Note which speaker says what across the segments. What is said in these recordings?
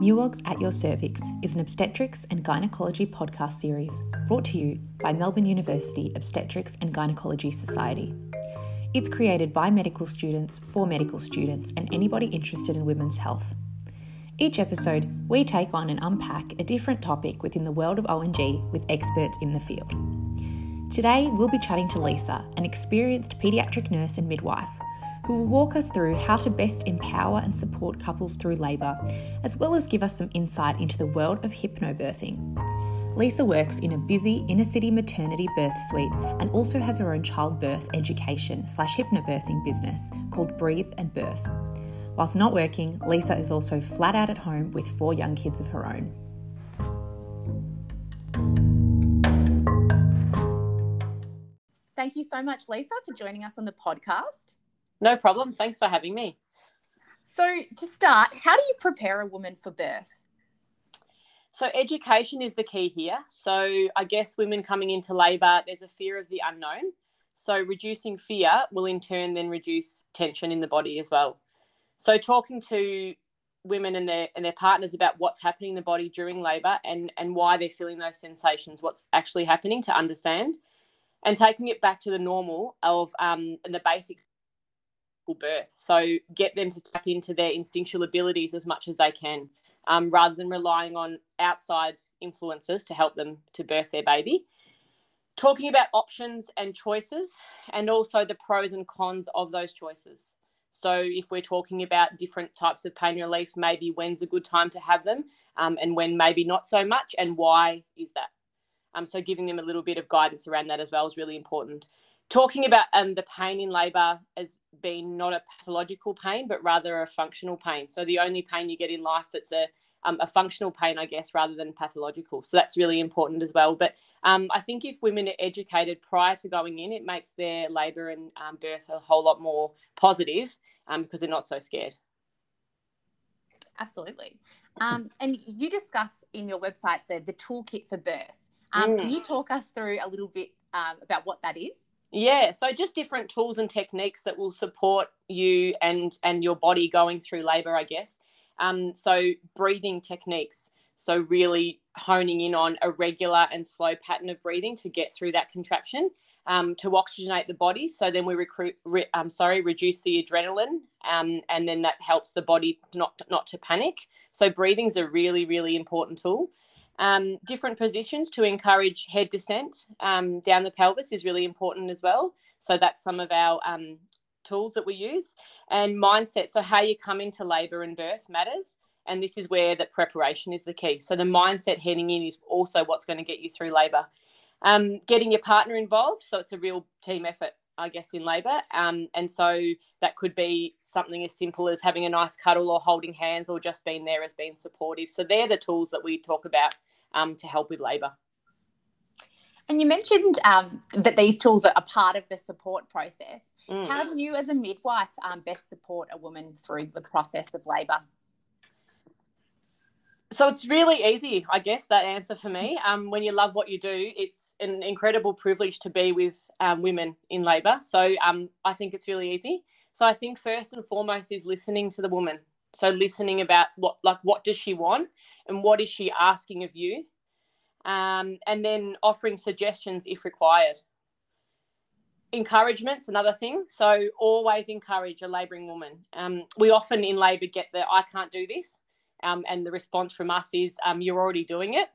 Speaker 1: MUOGS at Your Cervix is an obstetrics and gynecology podcast series brought to you by Melbourne University Obstetrics and Gynecology Society. It's created by medical students for medical students and anybody interested in women's health. Each episode, we take on and unpack a different topic within the world of O&G with experts in the field. Today, we'll be chatting to Lisa, an experienced paediatric nurse and midwife who will walk us through how to best empower and support couples through labour, as well as give us some insight into the world of hypnobirthing. Lisa works in a busy inner city maternity birth suite and also has her own childbirth education slash hypnobirthing business called Breathe and Birth. Whilst not working, Lisa is also flat out at home with four young kids of her own. Thank you so much, Lisa, for joining us on the podcast.
Speaker 2: No problem. Thanks for having me.
Speaker 1: So, to start, how do you prepare a woman for birth?
Speaker 2: So, education is the key here. So, I guess women coming into labour, there's a fear of the unknown. So, reducing fear will in turn then reduce tension in the body as well. So, talking to women and their and their partners about what's happening in the body during labour and and why they're feeling those sensations, what's actually happening to understand, and taking it back to the normal of um, and the basics birth. So get them to tap into their instinctual abilities as much as they can, um, rather than relying on outside influences to help them to birth their baby. Talking about options and choices, and also the pros and cons of those choices. So, if we're talking about different types of pain relief, maybe when's a good time to have them, um, and when maybe not so much, and why is that? Um, so, giving them a little bit of guidance around that as well is really important talking about um, the pain in labour as being not a pathological pain, but rather a functional pain. So the only pain you get in life that's a um, a functional pain, I guess, rather than pathological. So that's really important as well. But um, I think if women are educated prior to going in, it makes their labour and um, birth a whole lot more positive um, because they're not so scared.
Speaker 1: Absolutely. Um, and you discuss in your website the, the toolkit for birth. Mm. Can you talk us through a little bit about what that is?
Speaker 2: Yeah, so just different tools and techniques that will support you and and your body going through labor, I guess. Um, so breathing techniques. So really honing in on a regular and slow pattern of breathing to get through that contraction, um, to oxygenate the body. So then we recruit, re, um, sorry, reduce the adrenaline, um, and then that helps the body not not to panic. So breathing's a really really important tool. Um, different positions to encourage head descent um, down the pelvis is really important as well. So that's some of our um, tools that we use. And mindset, so how you come into labour and birth matters. And this is where that preparation is the key. So the mindset heading in is also what's going to get you through labour. Um, getting your partner involved, so it's a real team effort. I guess, in labour. Um, and so that could be something as simple as having a nice cuddle or holding hands or just being there as being supportive. So they're the tools that we talk about um, to help with labour.
Speaker 1: And you mentioned um, that these tools are a part of the support process. Mm. How do you, as a midwife, um, best support a woman through the process of labour?
Speaker 2: So it's really easy, I guess, that answer for me. Um, when you love what you do, it's an incredible privilege to be with um, women in labour. So um, I think it's really easy. So I think first and foremost is listening to the woman so listening about what like what does she want and what is she asking of you? Um, and then offering suggestions if required. Encouragement's another thing. So always encourage a labouring woman. Um, we often in labour get the i can't do this um, and the response from us is um, you're already doing it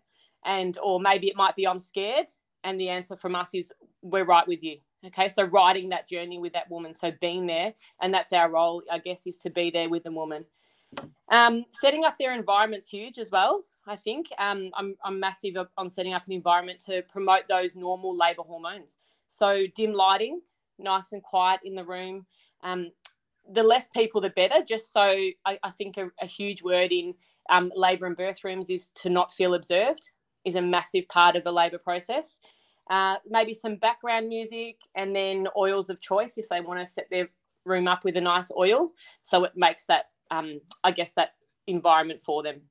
Speaker 2: and or maybe it might be i'm scared and the answer from us is we're right with you. Okay so riding that journey with that woman so being there and that's our role i guess is to be there with the woman um, setting up their environment's huge as well. I think um, I'm, I'm massive on setting up an environment to promote those normal labour hormones. So dim lighting, nice and quiet in the room. Um, the less people, the better. Just so I, I think a, a, huge word in um, labour and birth rooms is to not feel observed is a massive part of the labour process. Uh, maybe some background music and then oils of choice if they want to set their room up with a nice oil. So it makes that um, I guess, that environment for them.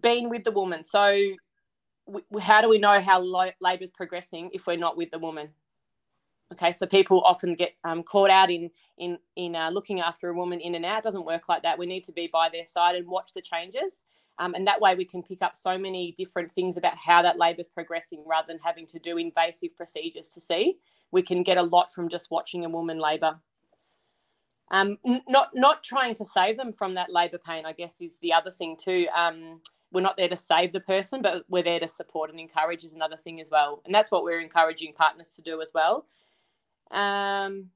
Speaker 2: Being with the woman. So, w- how do we know how lo- labour is progressing if we're not with the woman? Okay, so people often get um, caught out in in in uh, looking after a woman in and out. It doesn't work like that. We need to be by their side and watch the changes, um, and that way we can pick up so many different things about how that labour is progressing, rather than having to do invasive procedures to see. We can get a lot from just watching a woman labour. Um, not not trying to save them from that labour pain, I guess, is the other thing too. Um, we're not there to save the person, but we're there to support and encourage is another thing as well, and that's what we're encouraging partners to do as well. Um,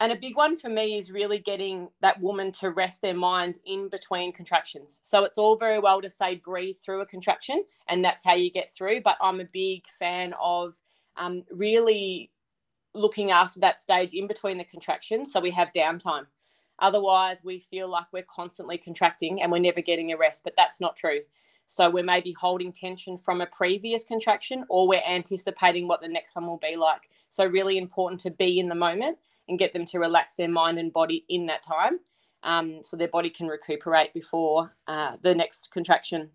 Speaker 2: and a big one for me is really getting that woman to rest their mind in between contractions. So it's all very well to say breathe through a contraction, and that's how you get through. But I'm a big fan of um, really looking after that stage in between the contractions so we have downtime. Otherwise, we feel like we're constantly contracting and we're never getting a rest, but that's not true. So we're maybe holding tension from a previous contraction or we're anticipating what the next one will be like. So, really important to be in the moment and get them to relax their mind and body in that time um, so their body can recuperate before uh, the next contraction.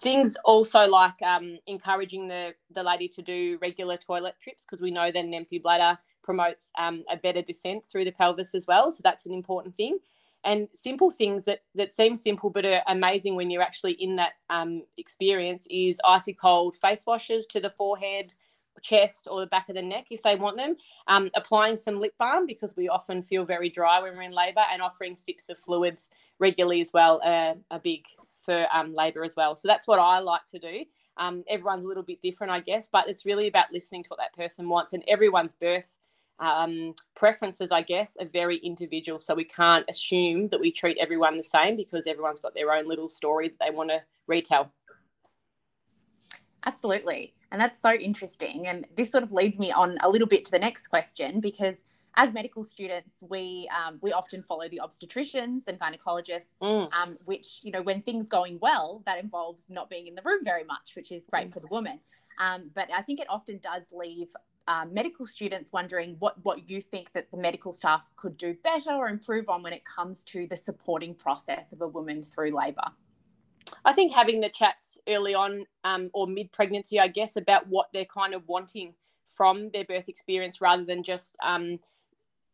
Speaker 2: Things also like um, encouraging the, the lady to do regular toilet trips because we know that an empty bladder promotes um, a better descent through the pelvis as well. So that's an important thing and simple things that that seem simple but are amazing when you're actually in that um, experience is icy cold face washes to the forehead chest or the back of the neck if they want them um, applying some lip balm because we often feel very dry when we're in labor and offering sips of fluids regularly as well uh, are big for um, labor as well so that's what i like to do um, everyone's a little bit different i guess but it's really about listening to what that person wants and everyone's birth um, preferences, I guess, are very individual. So we can't assume that we treat everyone the same because everyone's got their own little story that they want to retell.
Speaker 1: Absolutely. And that's so interesting. And this sort of leads me on a little bit to the next question because as medical students, we um, we often follow the obstetricians and gynecologists, mm. um, which you know when things going well, that involves not being in the room very much, which is great mm. for the woman. Um, but I think it often does leave um, medical students wondering what, what you think that the medical staff could do better or improve on when it comes to the supporting process of a woman through labour.
Speaker 2: I think having the chats early on um, or mid pregnancy, I guess, about what they're kind of wanting from their birth experience rather than just, um,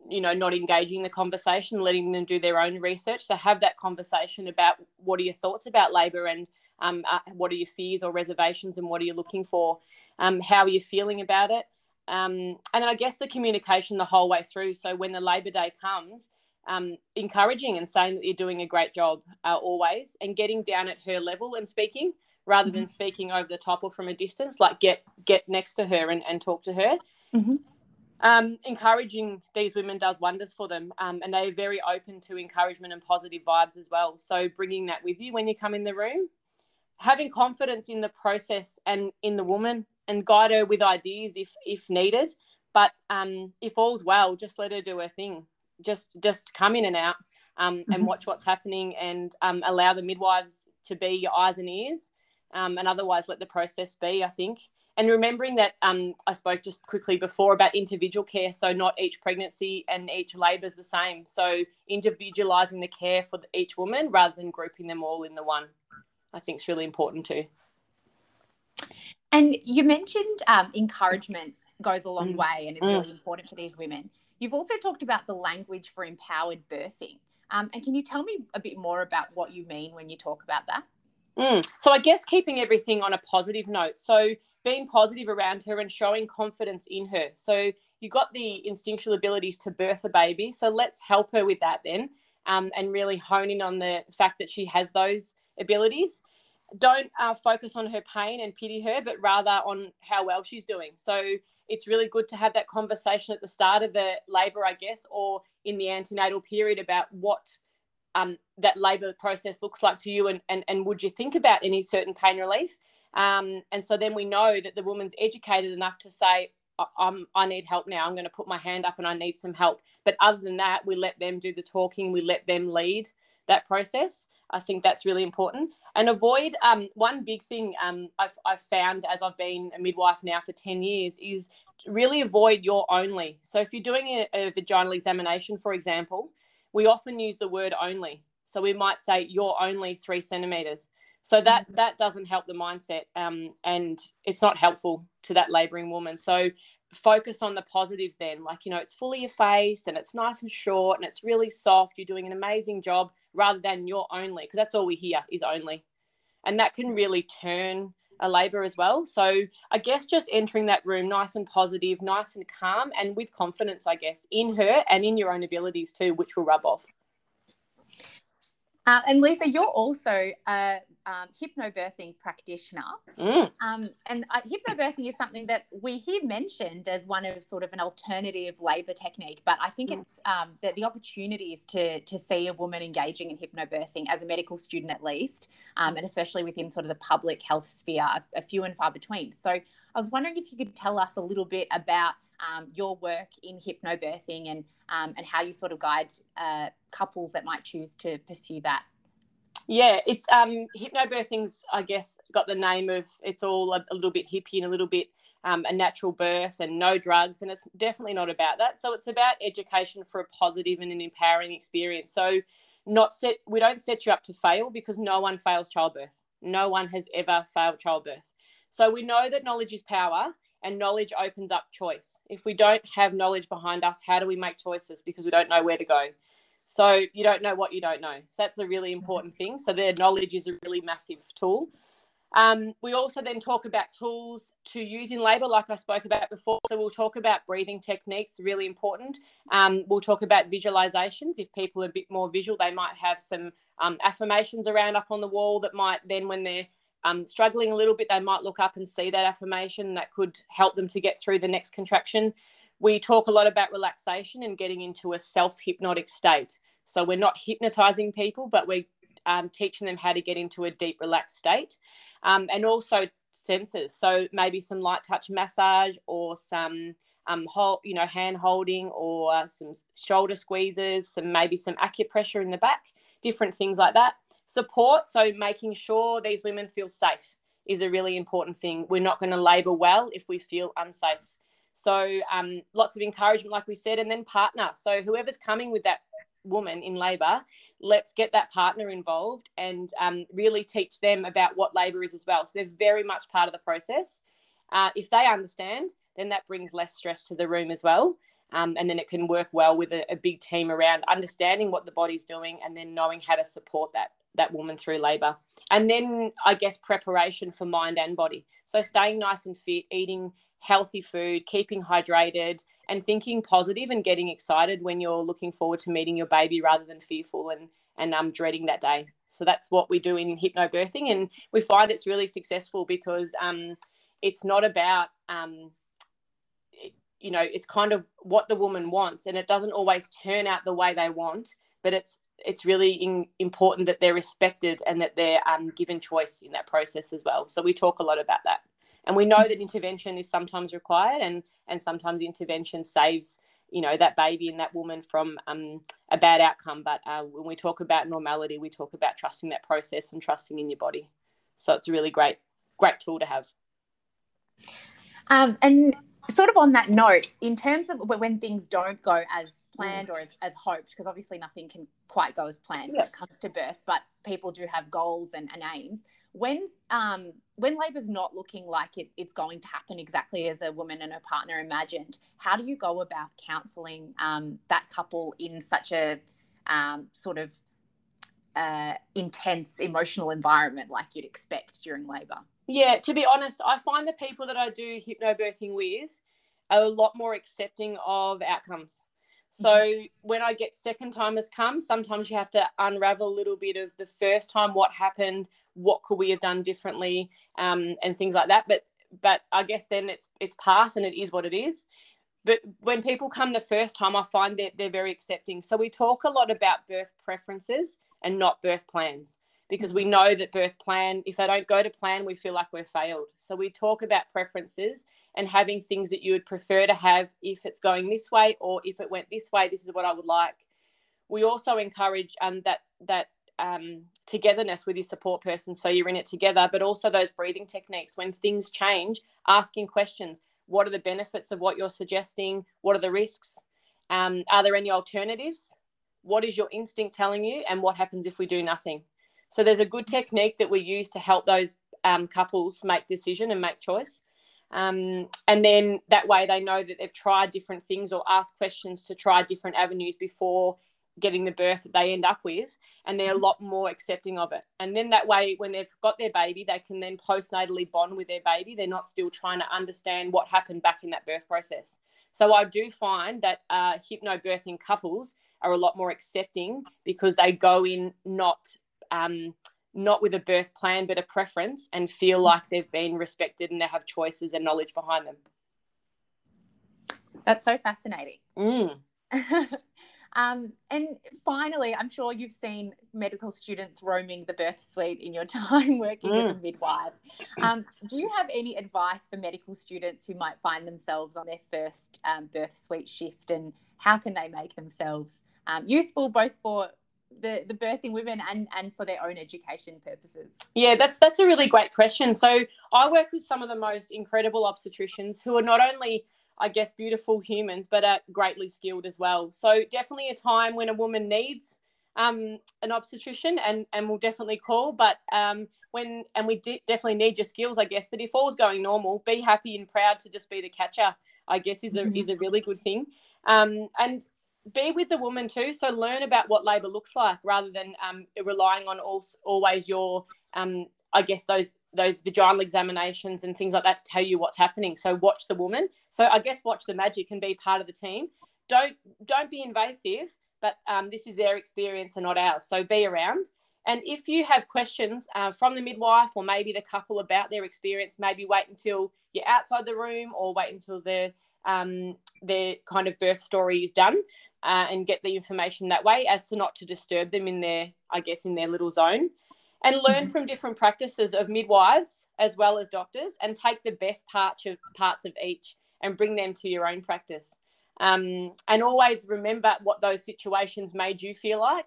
Speaker 2: you know, not engaging the conversation, letting them do their own research. So have that conversation about what are your thoughts about labour and um, uh, what are your fears or reservations and what are you looking for? Um, how are you feeling about it? Um, and then I guess the communication the whole way through. So when the Labor Day comes, um, encouraging and saying that you're doing a great job uh, always, and getting down at her level and speaking rather mm-hmm. than speaking over the top or from a distance. Like get get next to her and, and talk to her. Mm-hmm. Um, encouraging these women does wonders for them, um, and they're very open to encouragement and positive vibes as well. So bringing that with you when you come in the room, having confidence in the process and in the woman and guide her with ideas if if needed. But um, if all's well, just let her do her thing. Just just come in and out um, and mm-hmm. watch what's happening and um, allow the midwives to be your eyes and ears. Um, and otherwise, let the process be. I think. And remembering that um, I spoke just quickly before about individual care. So not each pregnancy and each labour is the same. So individualising the care for each woman rather than grouping them all in the one, I think is really important too.
Speaker 1: And you mentioned um, encouragement goes a long mm. way and is mm. really important for these women. You've also talked about the language for empowered birthing. Um, and can you tell me a bit more about what you mean when you talk about that?
Speaker 2: Mm. So, I guess keeping everything on a positive note. So, being positive around her and showing confidence in her. So, you got the instinctual abilities to birth a baby. So, let's help her with that then um, and really hone in on the fact that she has those abilities don't uh, focus on her pain and pity her, but rather on how well she's doing. So it's really good to have that conversation at the start of the labour, I guess, or in the antenatal period about what um, that labour process looks like to you and, and, and would you think about any certain pain relief? Um, and so then we know that the woman's educated enough to say, I'm, I need help now. I'm going to put my hand up and I need some help. But other than that, we let them do the talking, we let them lead that process. I think that's really important. And avoid um, one big thing um, I've, I've found as I've been a midwife now for 10 years is really avoid your only. So if you're doing a, a vaginal examination, for example, we often use the word only. So we might say you're only three centimeters. So that mm-hmm. that doesn't help the mindset, um, and it's not helpful to that labouring woman. So focus on the positives then like you know it's fully effaced and it's nice and short and it's really soft you're doing an amazing job rather than you're only because that's all we hear is only and that can really turn a labour as well. So i guess just entering that room nice and positive nice and calm and with confidence i guess in her and in your own abilities too which will rub off.
Speaker 1: Uh, and Lisa, you're also a um, hypnobirthing practitioner.
Speaker 2: Mm.
Speaker 1: Um, and uh, hypnobirthing is something that we hear mentioned as one of sort of an alternative labour technique. But I think mm. it's um, that the opportunities to, to see a woman engaging in hypnobirthing as a medical student, at least, um, and especially within sort of the public health sphere, are, are few and far between. So I was wondering if you could tell us a little bit about um, your work in hypnobirthing and um, and how you sort of guide uh, couples that might choose to pursue that.
Speaker 2: Yeah, it's um, hypnobirthing's, I guess, got the name of it's all a, a little bit hippie and a little bit um, a natural birth and no drugs, and it's definitely not about that. So it's about education for a positive and an empowering experience. So not set, we don't set you up to fail because no one fails childbirth. No one has ever failed childbirth. So we know that knowledge is power, and knowledge opens up choice. If we don't have knowledge behind us, how do we make choices? Because we don't know where to go. So you don't know what you don't know. So that's a really important thing. So their knowledge is a really massive tool. Um, we also then talk about tools to use in labour, like I spoke about before. So we'll talk about breathing techniques, really important. Um, we'll talk about visualizations. If people are a bit more visual, they might have some um, affirmations around up on the wall that might then, when they're um, struggling a little bit, they might look up and see that affirmation that could help them to get through the next contraction. We talk a lot about relaxation and getting into a self hypnotic state. So we're not hypnotizing people, but we're um, teaching them how to get into a deep, relaxed state. Um, and also senses. So maybe some light touch massage or some um, hold, you know, hand holding or some shoulder squeezes, some maybe some acupressure in the back, different things like that support. So making sure these women feel safe is a really important thing. We're not going to labour well if we feel unsafe. So um, lots of encouragement, like we said, and then partner. So whoever's coming with that woman in labour, let's get that partner involved and um, really teach them about what labour is as well. So they're very much part of the process. Uh, if they understand, then that brings less stress to the room as well. Um, and then it can work well with a, a, big team around understanding what the body's doing and then knowing how to support that that woman through labor and then i guess preparation for mind and body so staying nice and fit eating healthy food keeping hydrated and thinking positive and getting excited when you're looking forward to meeting your baby rather than fearful and and um, dreading that day so that's what we do in hypnobirthing and we find it's really successful because um, it's not about um, you know it's kind of what the woman wants and it doesn't always turn out the way they want but it's it's really in, important that they're respected and that they're um, given choice in that process as well. So we talk a lot about that, and we know that intervention is sometimes required, and and sometimes intervention saves you know that baby and that woman from um, a bad outcome. But uh, when we talk about normality, we talk about trusting that process and trusting in your body. So it's a really great great tool to have.
Speaker 1: Um, and sort of on that note, in terms of when things don't go as planned or as, as hoped, because obviously nothing can quite go as planned yeah. when it comes to birth, but people do have goals and, and aims. When um, when labour's not looking like it, it's going to happen exactly as a woman and her partner imagined, how do you go about counselling um, that couple in such a um, sort of uh, intense emotional environment like you'd expect during labour?
Speaker 2: Yeah, to be honest, I find the people that I do hypnobirthing with are a lot more accepting of outcomes. So mm-hmm. when I get second timers come, sometimes you have to unravel a little bit of the first time, what happened, what could we have done differently, um, and things like that. But but I guess then it's it's past and it is what it is. But when people come the first time, I find that they're very accepting. So we talk a lot about birth preferences and not birth plans because we know that birth plan, if they don't go to plan, we feel like we're failed. So we talk about preferences and having things that you would prefer to have if it's going this way or if it went this way, this is what I would like. We also encourage um, that that um, togetherness with your support person, so you're in it together, but also those breathing techniques. When things change, asking questions: What are the benefits of what you're suggesting? What are the risks? Um, are there any alternatives? What is your instinct telling you? And what happens if we do nothing? So there's a good technique that we use to help those um, couples make decision and make choice. Um, and then that way they know that they've tried different things or asked questions to try different avenues before getting the birth that they end up with and they're a mm-hmm. lot more accepting of it and then that way when they've got their baby they can then postnatally bond with their baby they're not still trying to understand what happened back in that birth process so i do find that uh, hypnobirthing couples are a lot more accepting because they go in not um, not with a birth plan but a preference and feel like they've been respected and they have choices and knowledge behind them
Speaker 1: that's so fascinating
Speaker 2: mm.
Speaker 1: Um, and finally, I'm sure you've seen medical students roaming the birth suite in your time working mm. as a mm. midwife. Um, do you have any advice for medical students who might find themselves on their first um, birth suite shift and how can they make themselves um, useful both for the, the birthing women and, and for their own education purposes?
Speaker 2: Yeah, that's that's a really great question. So I work with some of the most incredible obstetricians who are not only I guess, beautiful humans, but are greatly skilled as well. So definitely a time when a woman needs um, an obstetrician and and will definitely call. But um, when and we definitely need your skills, I guess. But if all's going normal, be happy and proud to just be the catcher. I guess is a mm-hmm. is a really good thing. Um, and be with the woman too. So learn about what labour looks like rather than um, relying on all, always your, um, I guess, those those vaginal examinations and things like that to tell you what's happening. So watch the woman. So I guess watch the magic and be part of the team. Don't don't be invasive, but um, this is their experience and not ours. So be around. And if you have questions uh, from the midwife or maybe the couple about their experience, maybe wait until you're outside the room or wait until the um, their kind of birth story is done uh, and get the information that way as to not to disturb them in their, I guess, in their little zone. And learn mm-hmm. from different practices of midwives as well as doctors and take the best parts of parts of each and bring them to your own practice. Um, and always remember what those situations made you feel like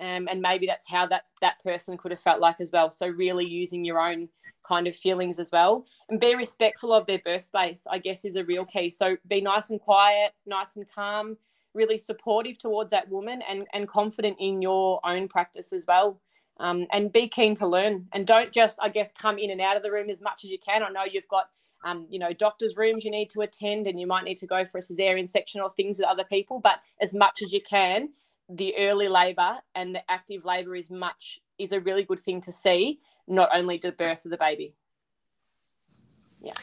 Speaker 2: um, and maybe that's how that that person could have felt like as well. So really using your own kind of feelings as well. And be respectful of their birth space i guess is a real key. So be nice and quiet nice and calm really supportive towards that woman and and confident in your own practice as well. Um, and be keen to learn. And don't just i guess come in and out of the room as much as you can. I know you've got um, you know doctors rooms you need to attend and you might need to go for a cesarean section or things with other people but as much as you can the early labor and the active labor is much is a really good thing to see not only the birth of the baby. Yeah.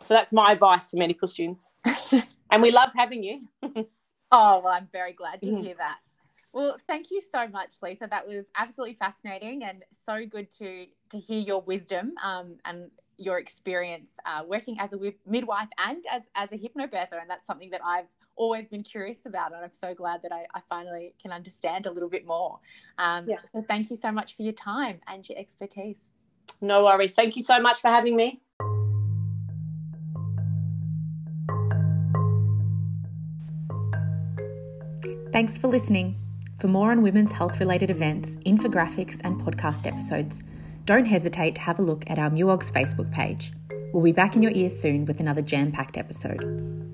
Speaker 2: So that's my advice to medical students. And we love having you.
Speaker 1: Oh well i'm very glad to mm-hmm. hear that. Well, thank you so much, Lisa. That was absolutely fascinating and so good to to hear your wisdom um, and your experience uh, working as a midwife and as as a hypnobirther. And that's something that I've always been curious about, and I'm so glad that I, I finally can understand a little bit more. Um, yeah. So, thank you so much for your time and your expertise.
Speaker 2: No worries. Thank you so much for having me.
Speaker 1: Thanks for listening. For more on women's health related events, infographics, and podcast episodes, don't hesitate to have a look at our MUOGS Facebook page. We'll be back in your ears soon with another jam packed episode.